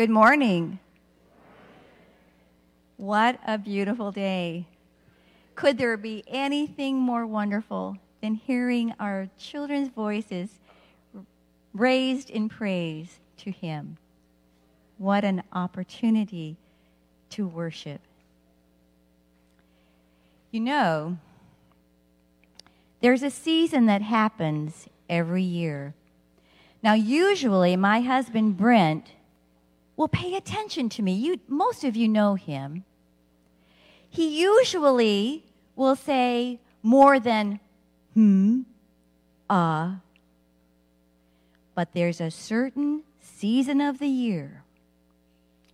Good morning. What a beautiful day. Could there be anything more wonderful than hearing our children's voices raised in praise to Him? What an opportunity to worship. You know, there's a season that happens every year. Now, usually, my husband Brent will pay attention to me. You, most of you know him. He usually will say more than hmm, uh. But there's a certain season of the year,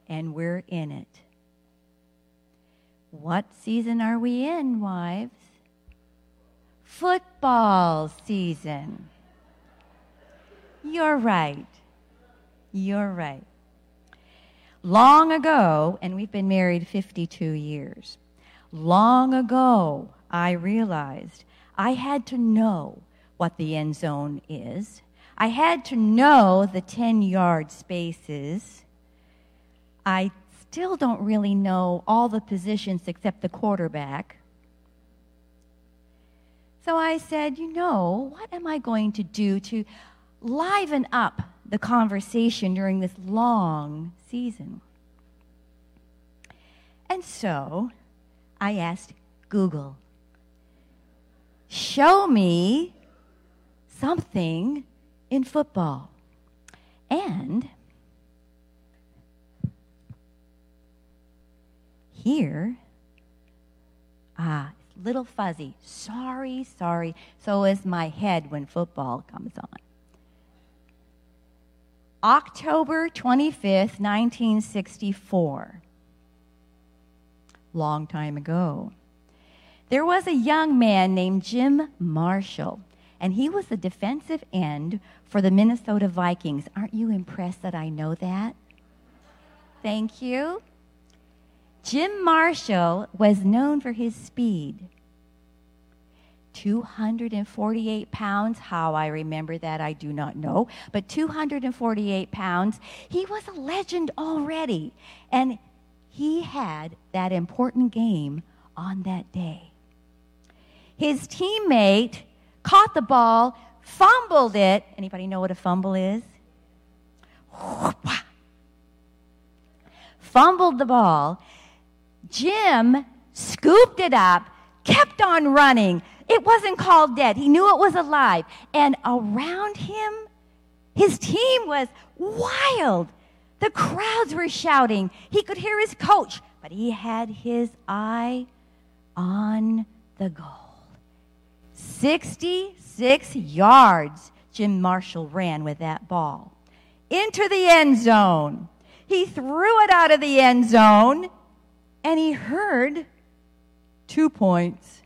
and we're in it. What season are we in, wives? Football season. You're right. You're right. Long ago, and we've been married 52 years, long ago, I realized I had to know what the end zone is. I had to know the 10 yard spaces. I still don't really know all the positions except the quarterback. So I said, you know, what am I going to do to liven up the conversation during this long season? And so I asked Google, show me something in football. And here, ah, little fuzzy. Sorry, sorry. So is my head when football comes on. October 25th, 1964. Long time ago. There was a young man named Jim Marshall, and he was the defensive end for the Minnesota Vikings. Aren't you impressed that I know that? Thank you. Jim Marshall was known for his speed. 248 pounds. How I remember that, I do not know. But 248 pounds. He was a legend already. And he had that important game on that day. His teammate caught the ball, fumbled it. Anybody know what a fumble is? Fumbled the ball Jim scooped it up, kept on running. It wasn't called dead. He knew it was alive. And around him, his team was wild. The crowds were shouting. He could hear his coach, but he had his eye on the goal. 66 yards Jim Marshall ran with that ball into the end zone. He threw it out of the end zone and he heard two points.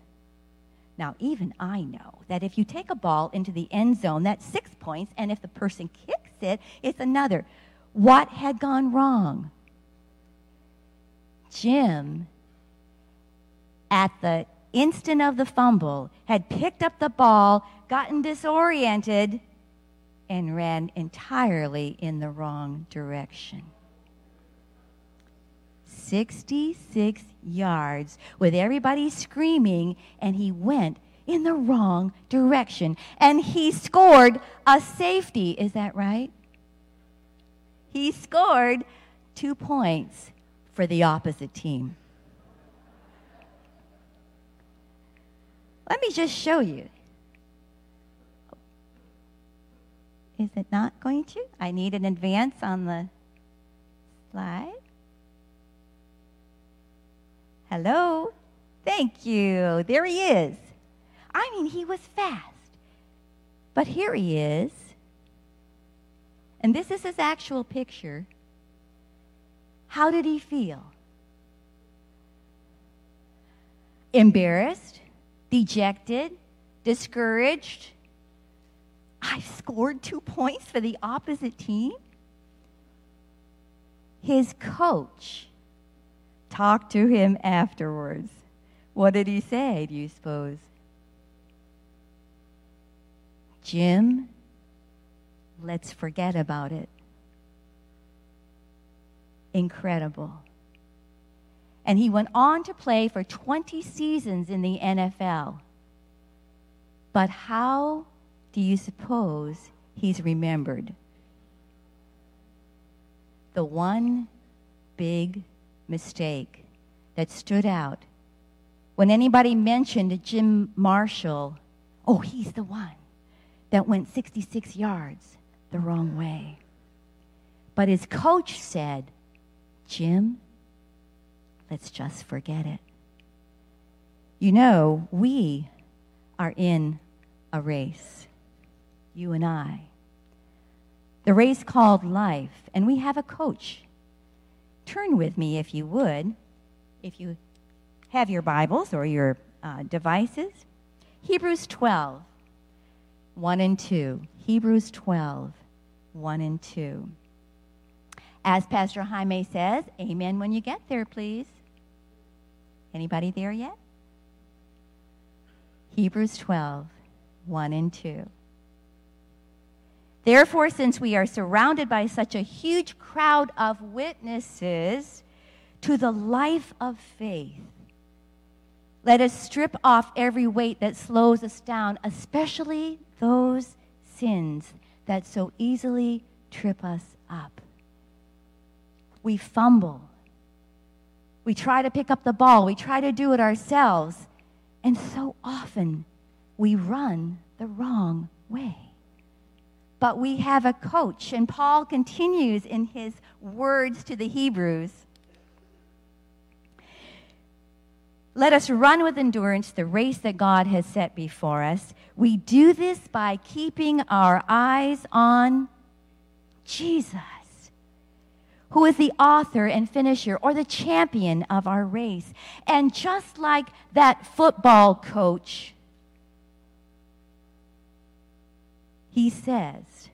Now, even I know that if you take a ball into the end zone, that's six points, and if the person kicks it, it's another. What had gone wrong? Jim, at the instant of the fumble, had picked up the ball, gotten disoriented, and ran entirely in the wrong direction. 66 yards with everybody screaming, and he went in the wrong direction. And he scored a safety. Is that right? He scored two points for the opposite team. Let me just show you. Is it not going to? I need an advance on the slide. Hello? Thank you. There he is. I mean, he was fast. But here he is. And this is his actual picture. How did he feel? Embarrassed, dejected, discouraged. I've scored two points for the opposite team. His coach Talk to him afterwards. What did he say, do you suppose? Jim, let's forget about it. incredible. And he went on to play for 20 seasons in the NFL. But how do you suppose he's remembered? The one big mistake that stood out when anybody mentioned Jim Marshall, oh, he's the one that went 66 yards the wrong way. But his coach said, Jim, let's just forget it. You know, we are in a race, you and I. The race called life, and we have a coach. Turn with me, if you would, if you have your Bibles or your uh, devices. Hebrews 12, 1 and 2. Hebrews 12, 1 and 2. As Pastor Jaime says, amen when you get there, please. Anybody there yet? Hebrews 12, 1 and 2. Therefore, since we are surrounded by such a huge crowd of witnesses to the life of faith, let us strip off every weight that slows us down, especially those sins that so easily trip us up. We fumble. We try to pick up the ball. We try to do it ourselves. And so often we run the wrong. But we have a coach, and Paul continues in his words to the Hebrews Let us run with endurance the race that God has set before us. We do this by keeping our eyes on Jesus, who is the author and finisher or the champion of our race. And just like that football coach, he says,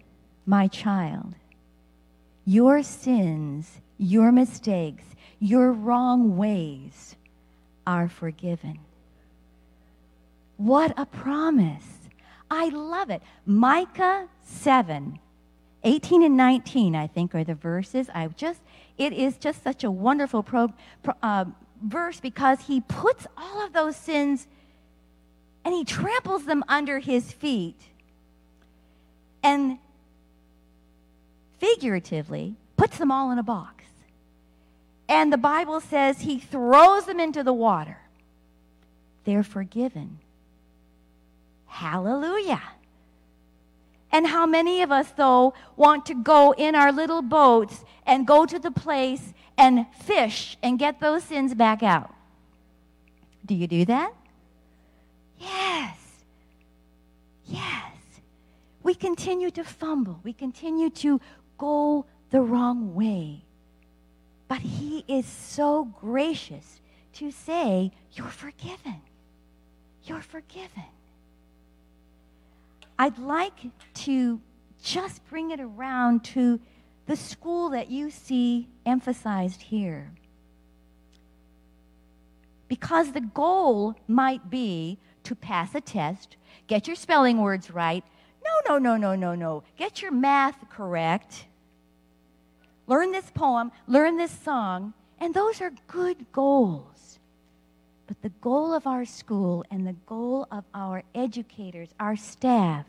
My child, your sins, your mistakes, your wrong ways are forgiven. What a promise. I love it. Micah 7, 18 and 19, I think, are the verses. I just, it is just such a wonderful pro, pro, uh, verse because he puts all of those sins and he tramples them under his feet. And figuratively, puts them all in a box. And the Bible says he throws them into the water. They're forgiven. Hallelujah. And how many of us, though, want to go in our little boats and go to the place and fish and get those sins back out? Do you do that? Yes. Yes. We continue to fumble, we continue to go the wrong way. But he is so gracious to say, You're forgiven. You're forgiven. I'd like to just bring it around to the school that you see emphasized here. Because the goal might be to pass a test, get your spelling words right. No, no, no, no, no, no. Get your math correct learn this poem, learn this song, and those are good goals. But the goal of our school and the goal of our educators, our staff,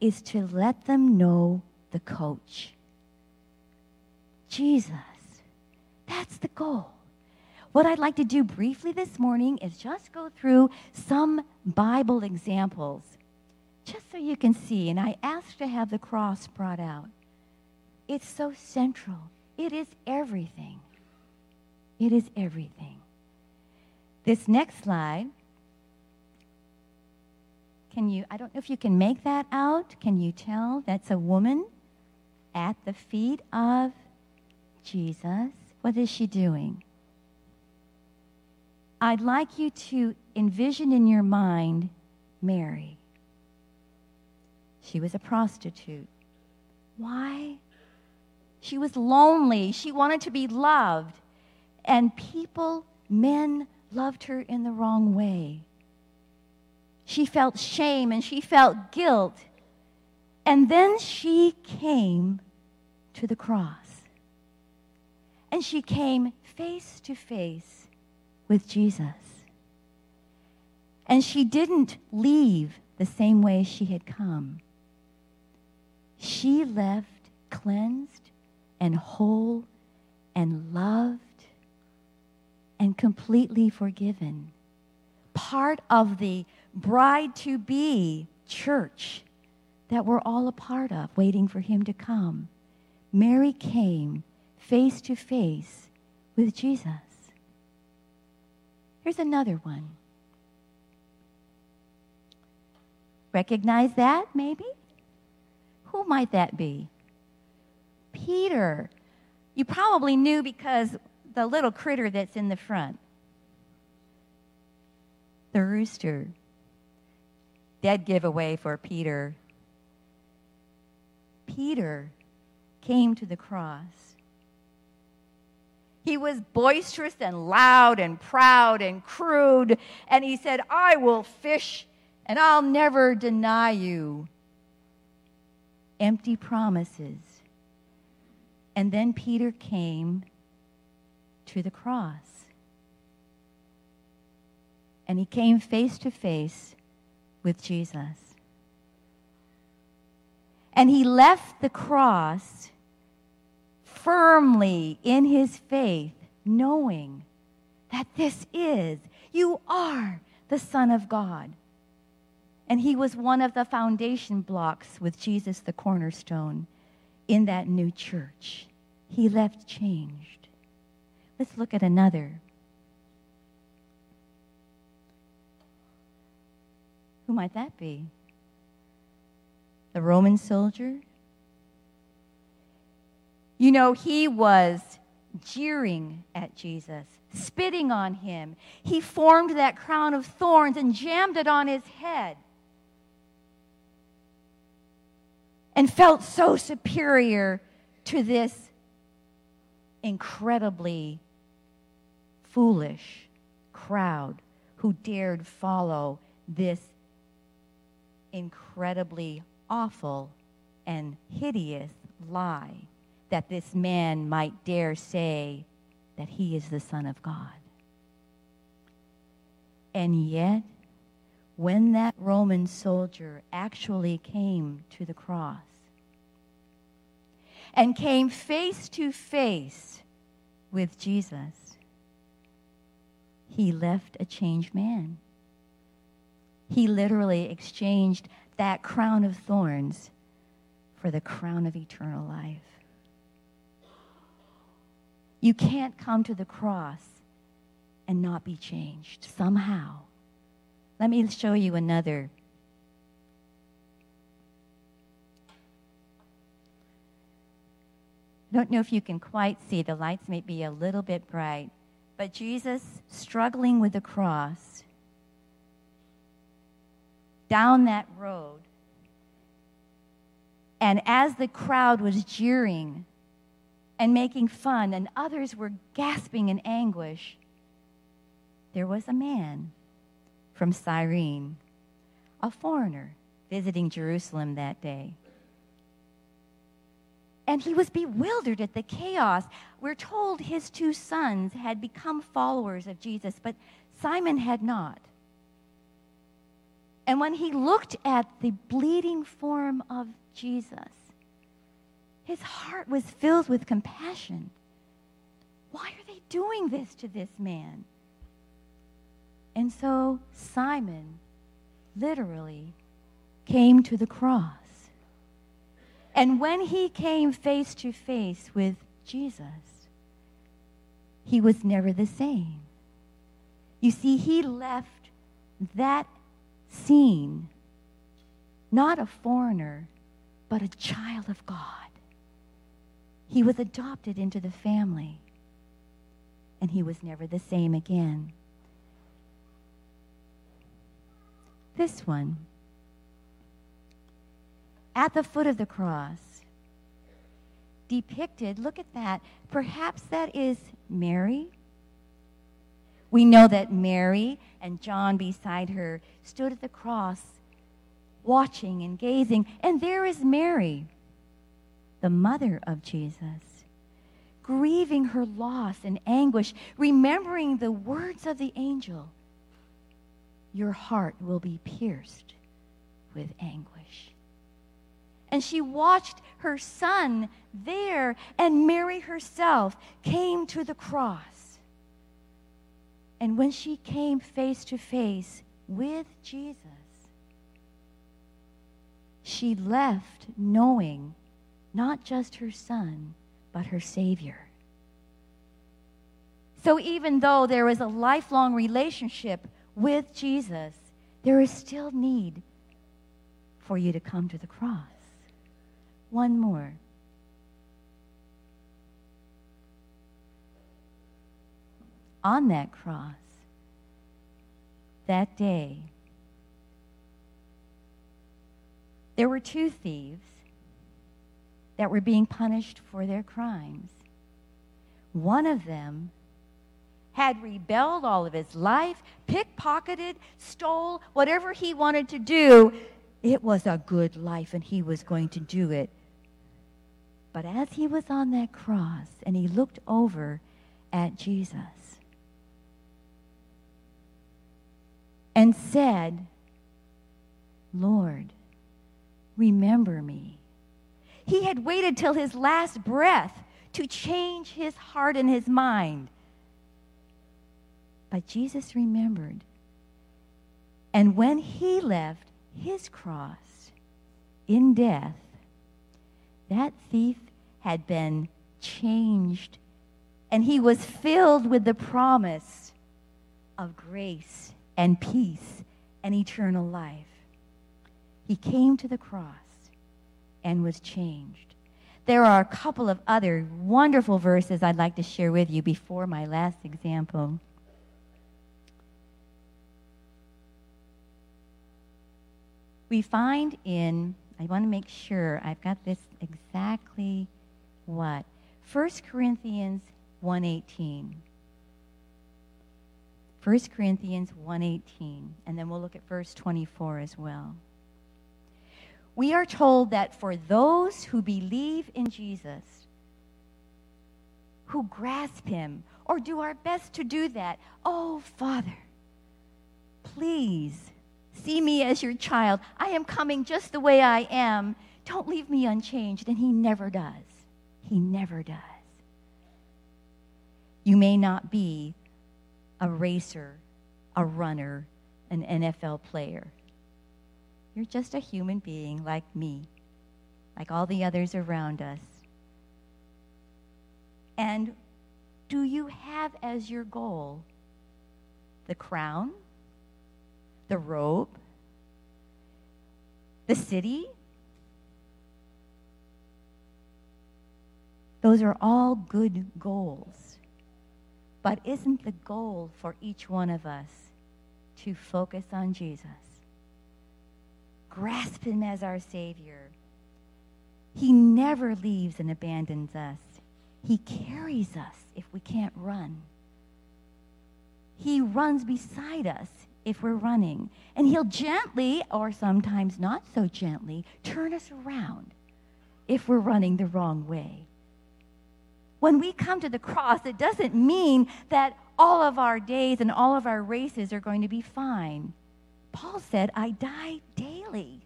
is to let them know the coach. Jesus. That's the goal. What I'd like to do briefly this morning is just go through some Bible examples, just so you can see. And I asked to have the cross brought out. It's so central. It is everything. It is everything. This next slide, can you, I don't know if you can make that out. Can you tell that's a woman at the feet of Jesus? What is she doing? I'd like you to envision in your mind Mary. She was a prostitute. Why? She was lonely. She wanted to be loved. And people, men, loved her in the wrong way. She felt shame and she felt guilt. And then she came to the cross. and she came face to face with Jesus. And she didn't leave the same way she had come. She left cleansed and whole and loved and completely forgiven. Part of the bride to be church that we're all a part of, waiting for him to come. Mary came face to face with Jesus. Here's another one. Recognize that, maybe? Who might that be? Peter. You probably knew because the little critter that's in the front. The rooster. Dead giveaway for Peter. Peter came to the cross. He was boisterous and loud and proud and crude, and he said, I will fish and I'll never deny you. Empty promises. And then Peter came to the cross. And he came face to face with Jesus. And he left the cross firmly in his faith, knowing that this is, you are the Son of God. And he was one of the foundation blocks with Jesus, the cornerstone, in that new church. He left changed. Let's look at another. Who might that be? The Roman soldier? You know, he was jeering at Jesus, spitting on him. He formed that crown of thorns and jammed it on his head. And felt so superior to this incredibly foolish crowd who dared follow this incredibly awful and hideous lie that this man might dare say that he is the Son of God. And yet, when that Roman soldier actually came to the cross and came face to face with Jesus, he left a changed man. He literally exchanged that crown of thorns for the crown of eternal life. You can't come to the cross and not be changed somehow. Let me show you another. I don't know if you can quite see, the lights may be a little bit bright, but Jesus struggling with the cross down that road. And as the crowd was jeering and making fun, and others were gasping in anguish, there was a man from Cyrene, a foreigner visiting Jerusalem that day. And he was bewildered at the chaos. We're told his two sons had become followers of Jesus, but Simon had not. And when he looked at the bleeding form of Jesus, his heart was filled with compassion. Why are they doing this to this man? And so Simon literally came to the cross. And when he came face to face with Jesus, he was never the same. You see, he left that scene not a foreigner, but a child of God. He was adopted into the family, and he was never the same again. This one, at the foot of the cross, depicted, look at that. Perhaps that is Mary. We know that Mary and John beside her stood at the cross watching and gazing, and there is Mary, the mother of Jesus, grieving her loss and anguish, remembering the words of the angel, your heart will be pierced with anguish. And she watched her son there, and Mary herself came to the cross. And when she came face to face with Jesus, she left knowing not just her son, but her Savior. So even though there was a lifelong relationship with Jesus, there is still need for you to come to the cross. One more. On that cross, that day, there were two thieves that were being punished for their crimes. One of them had rebelled all of his life, pickpocketed, stole, whatever he wanted to do. It was a good life, and he was going to do it. But as he was on that cross and he looked over at Jesus and said, Lord, remember me. He had waited till his last breath to change his heart and his mind. But Jesus remembered. And when he left his cross in death, that thief had been changed and he was filled with the promise of grace and peace and eternal life. He came to the cross and was changed. There are a couple of other wonderful verses I'd like to share with you before my last example. We find in, I want to make sure I've got this exactly what? 1 Corinthians 1:18. 1 Corinthians 1:18 and then we'll look at verse 24 as well we are told that for those who believe in Jesus, who grasp him, or do our best to do that, oh, Father, please see me as your child. I am coming just the way I am. Don't leave me unchanged. And he never does. He never does. You may not be a racer, a runner, an NFL player. You're just a human being like me, like all the others around us. And do you have as your goal the crown, the robe, the city? Those are all good goals. But isn't the goal for each one of us to focus on Jesus? grasp Him as our Savior. He never leaves and abandons us. He carries us if we can't run. He runs beside us if we're running. And He'll gently, or sometimes not so gently, turn us around if we're running the wrong way. When we come to the cross, it doesn't mean that all of our days and all of our races are going to be fine. Paul said, I die daily.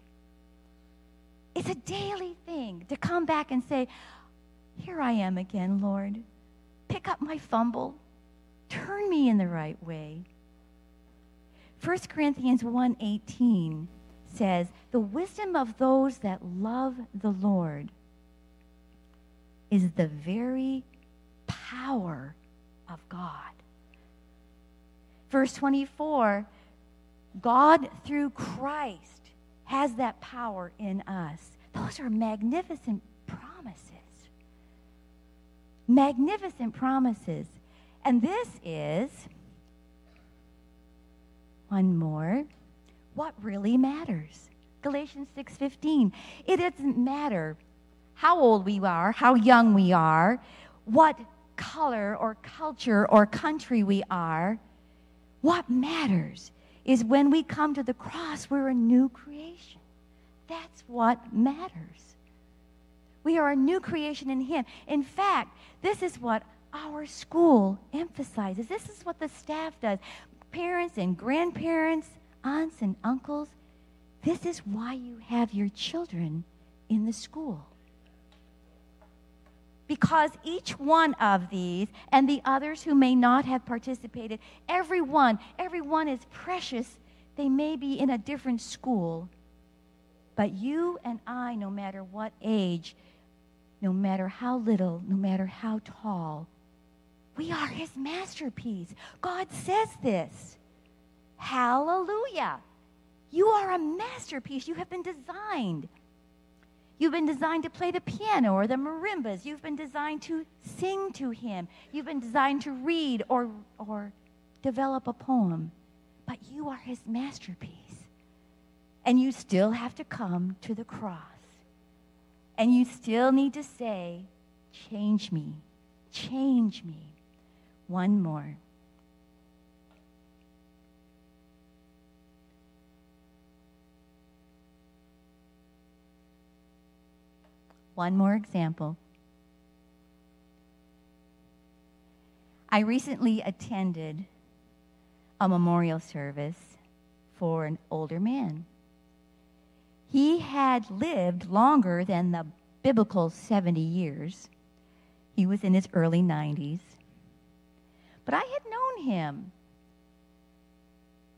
It's a daily thing to come back and say, Here I am again, Lord. Pick up my fumble. Turn me in the right way. 1 Corinthians 1:18 says, "The wisdom of those that love the Lord is the very power of God." Verse 24 God, through Christ, has that power in us. Those are magnificent promises. Magnificent promises. And this is one more. What really matters? Galatians 6:15. It doesn't matter how old we are, how young we are, what color or culture or country we are. What matters is when we come to the cross, we're a new creation. That's what matters. We are a new creation in Him. In fact, this is what our school emphasizes. This is what the staff does. Parents and grandparents, aunts and uncles, this is why you have your children in the school. Because each one of these and the others who may not have participated, everyone, everyone is precious. They may be in a different school, but you and I, no matter what age, no matter how little, no matter how tall, we are his masterpiece. God says this. Hallelujah. You are a masterpiece. You have been designed. You've been designed to play the piano or the marimbas. You've been designed to sing to him. You've been designed to read or, or develop a poem. But you are his masterpiece. And you still have to come to the cross. And you still need to say, Change me. Change me. One more. One more example. I recently attended a memorial service for an older man. He had lived longer than the biblical 70 years. He was in his early 90s. But I had known him.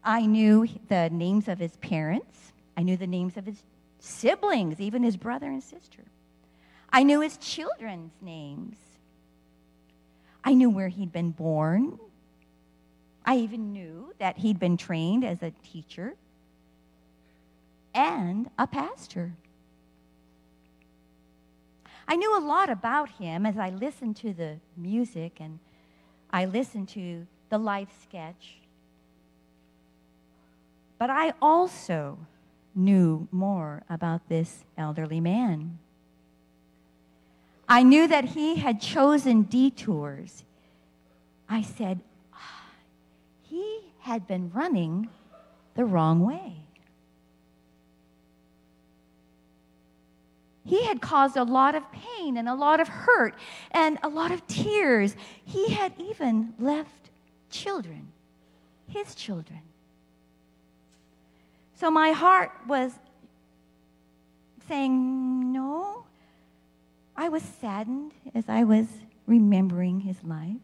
I knew the names of his parents, I knew the names of his siblings, even his brother and sister. I knew his children's names. I knew where he'd been born. I even knew that he'd been trained as a teacher and a pastor. I knew a lot about him as I listened to the music and I listened to the life sketch. But I also knew more about this elderly man. I knew that he had chosen detours. I said, ah, he had been running the wrong way. He had caused a lot of pain and a lot of hurt and a lot of tears. He had even left children, his children. So my heart was saying, No, I was saddened as I was remembering his life.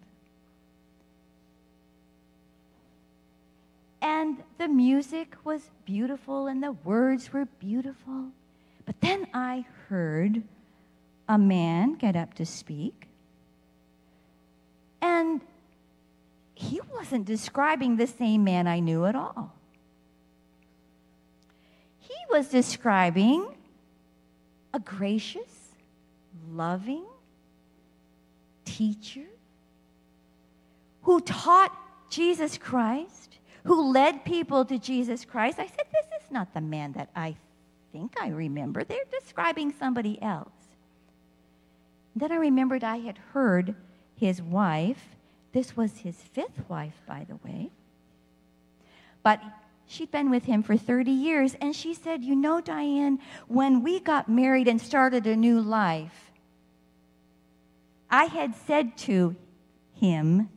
And the music was beautiful and the words were beautiful. But then I heard a man get up to speak. And he wasn't describing the same man I knew at all. He was describing a gracious, loving teacher who taught Jesus Christ, who led people to Jesus Christ. I said, This is not the man that I think I remember. They're describing somebody else. Then I remembered I had heard his wife. This was his fifth wife, by the way. But she'd been with him for 30 years, and she said, You know, Diane, when we got married and started a new life, I had said to him,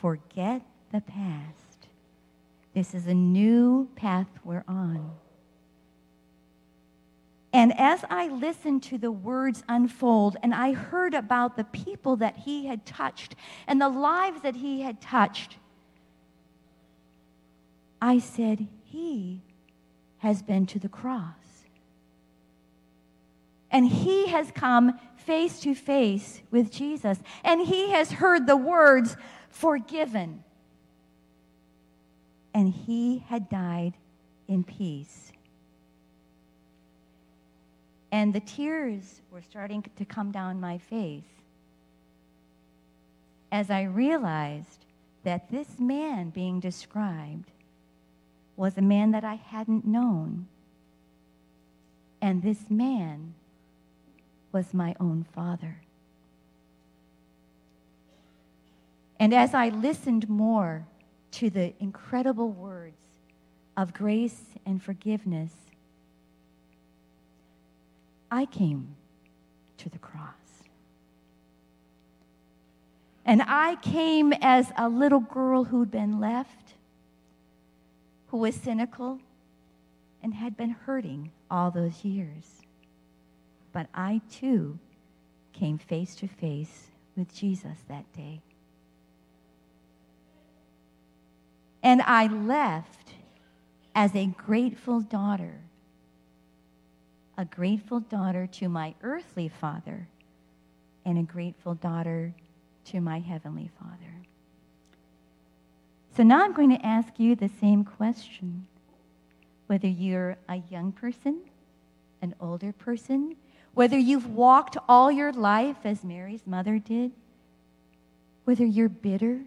Forget the past. This is a new path we're on. And as I listened to the words unfold and I heard about the people that he had touched and the lives that he had touched, I said, He has been to the cross. And he has come face to face with Jesus. And he has heard the words, forgiven. And he had died in peace. And the tears were starting to come down my face as I realized that this man being described was a man that I hadn't known. And this man was my own father. And as I listened more to the incredible words of grace and forgiveness, I came to the cross. And I came as a little girl who'd been left, who was cynical, and had been hurting all those years. But I too came face to face with Jesus that day. And I left as a grateful daughter, a grateful daughter to my earthly father, and a grateful daughter to my heavenly father. So now I'm going to ask you the same question. Whether you're a young person, an older person, whether you've walked all your life as Mary's mother did, whether you're bitter,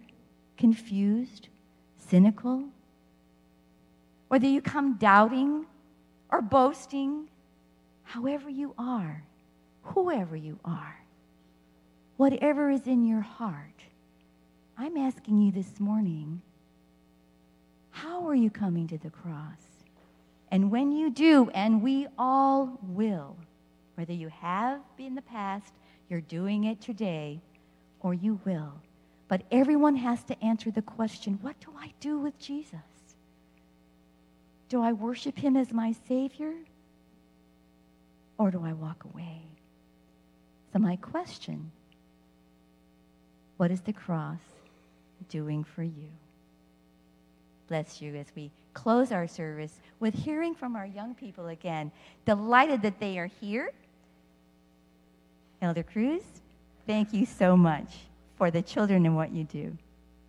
confused, cynical, whether you come doubting or boasting, however you are, whoever you are, whatever is in your heart, I'm asking you this morning how are you coming to the cross? And when you do, and we all will, whether you have been in the past, you're doing it today, or you will. But everyone has to answer the question what do I do with Jesus? Do I worship him as my Savior? Or do I walk away? So, my question what is the cross doing for you? Bless you as we close our service with hearing from our young people again. Delighted that they are here. Elder Cruz, thank you so much for the children and what you do.